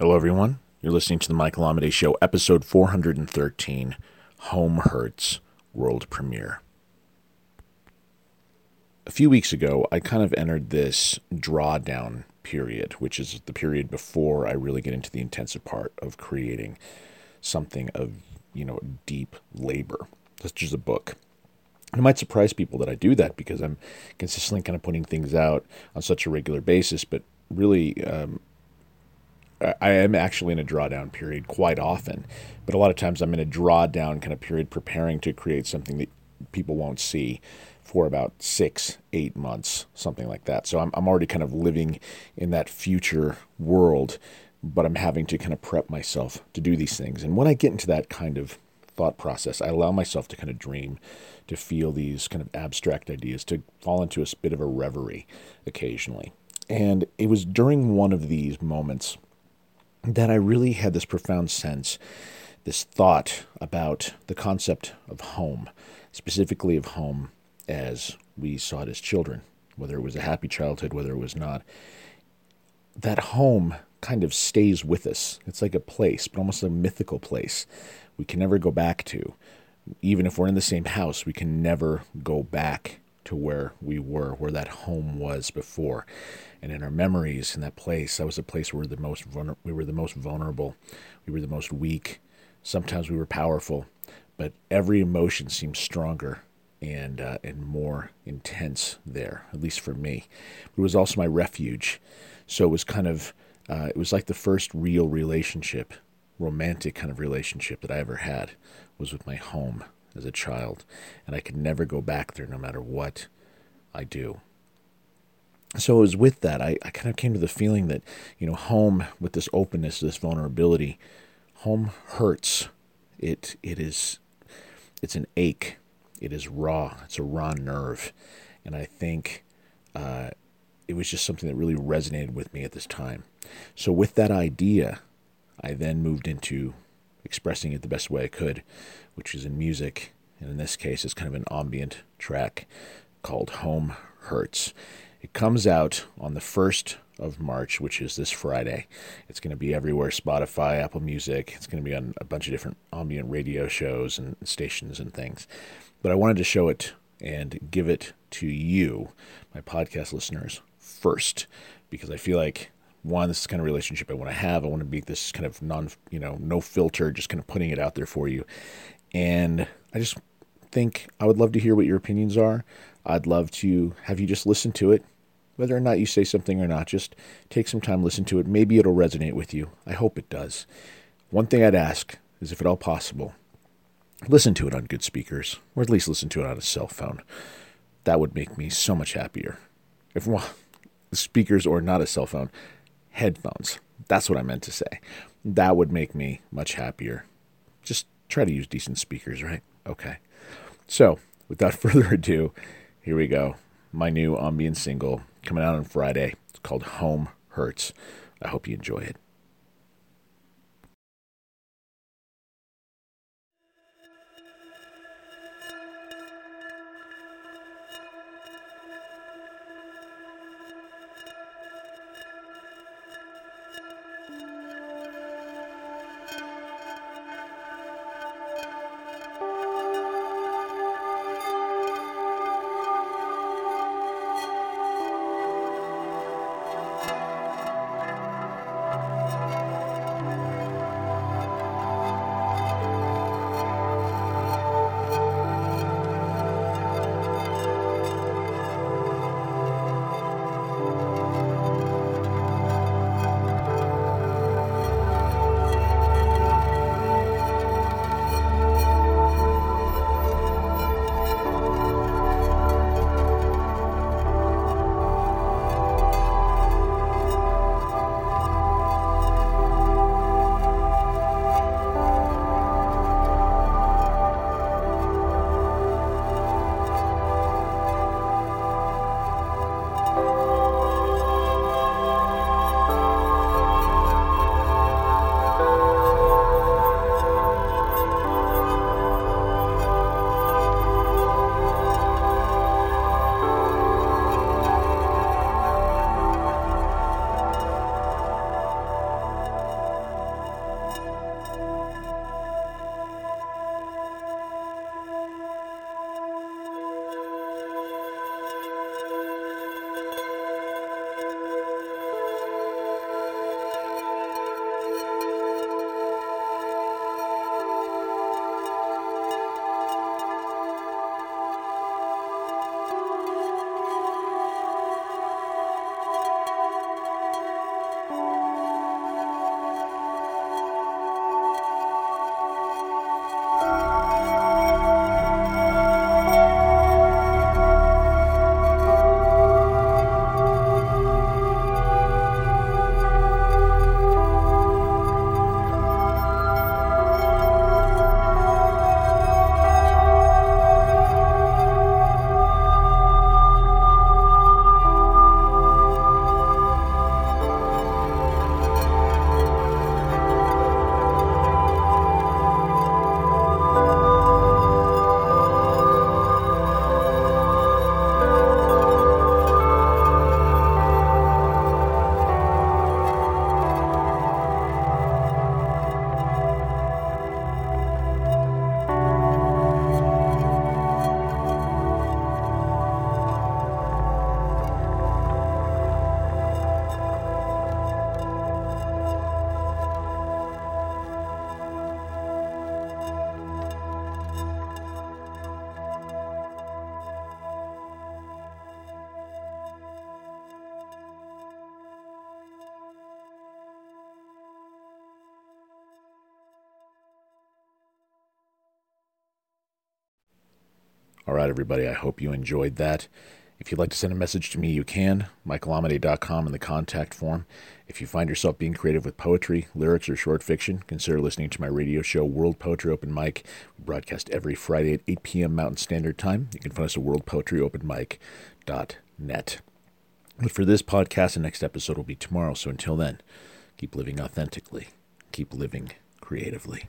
Hello, everyone. You're listening to the Michael Amidei Show, episode 413 Home Hurts World Premiere. A few weeks ago, I kind of entered this drawdown period, which is the period before I really get into the intensive part of creating something of, you know, deep labor, such as a book. It might surprise people that I do that because I'm consistently kind of putting things out on such a regular basis, but really, um, I am actually in a drawdown period quite often, but a lot of times I'm in a drawdown kind of period preparing to create something that people won't see for about six, eight months, something like that. So I'm, I'm already kind of living in that future world, but I'm having to kind of prep myself to do these things. And when I get into that kind of thought process, I allow myself to kind of dream, to feel these kind of abstract ideas, to fall into a bit of a reverie occasionally. And it was during one of these moments that I really had this profound sense, this thought about the concept of home, specifically of home as we saw it as children, whether it was a happy childhood, whether it was not. That home kind of stays with us. It's like a place, but almost a mythical place we can never go back to. Even if we're in the same house, we can never go back to where we were, where that home was before. And in our memories, in that place, that was a place where we were the most vulner- we were the most vulnerable, we were the most weak. Sometimes we were powerful, but every emotion seemed stronger and uh, and more intense there, at least for me. It was also my refuge, so it was kind of uh, it was like the first real relationship, romantic kind of relationship that I ever had was with my home as a child, and I could never go back there no matter what I do. So it was with that, I, I kind of came to the feeling that, you know, home with this openness, this vulnerability, home hurts. It it is it's an ache. It is raw. It's a raw nerve. And I think uh, it was just something that really resonated with me at this time. So with that idea, I then moved into expressing it the best way I could, which is in music. And in this case, it's kind of an ambient track called Home Hurts. It comes out on the 1st of March, which is this Friday. It's going to be everywhere Spotify, Apple Music. It's going to be on a bunch of different ambient radio shows and stations and things. But I wanted to show it and give it to you, my podcast listeners, first, because I feel like one, this is kind of relationship I want to have. I want to be this kind of non, you know, no filter, just kind of putting it out there for you. And I just think I would love to hear what your opinions are. I'd love to have you just listen to it, whether or not you say something or not. Just take some time, listen to it. Maybe it'll resonate with you. I hope it does. One thing I'd ask is if at all possible, listen to it on good speakers, or at least listen to it on a cell phone. That would make me so much happier. If well, speakers or not a cell phone, headphones. That's what I meant to say. That would make me much happier. Just try to use decent speakers, right? Okay. So, without further ado, here we go. My new ambient single coming out on Friday. It's called Home Hurts. I hope you enjoy it. All right, everybody, I hope you enjoyed that. If you'd like to send a message to me, you can. MichaelAmidei.com in the contact form. If you find yourself being creative with poetry, lyrics, or short fiction, consider listening to my radio show, World Poetry Open Mic. We broadcast every Friday at 8 p.m. Mountain Standard Time. You can find us at worldpoetryopenmic.net. But for this podcast, the next episode will be tomorrow. So until then, keep living authentically, keep living creatively.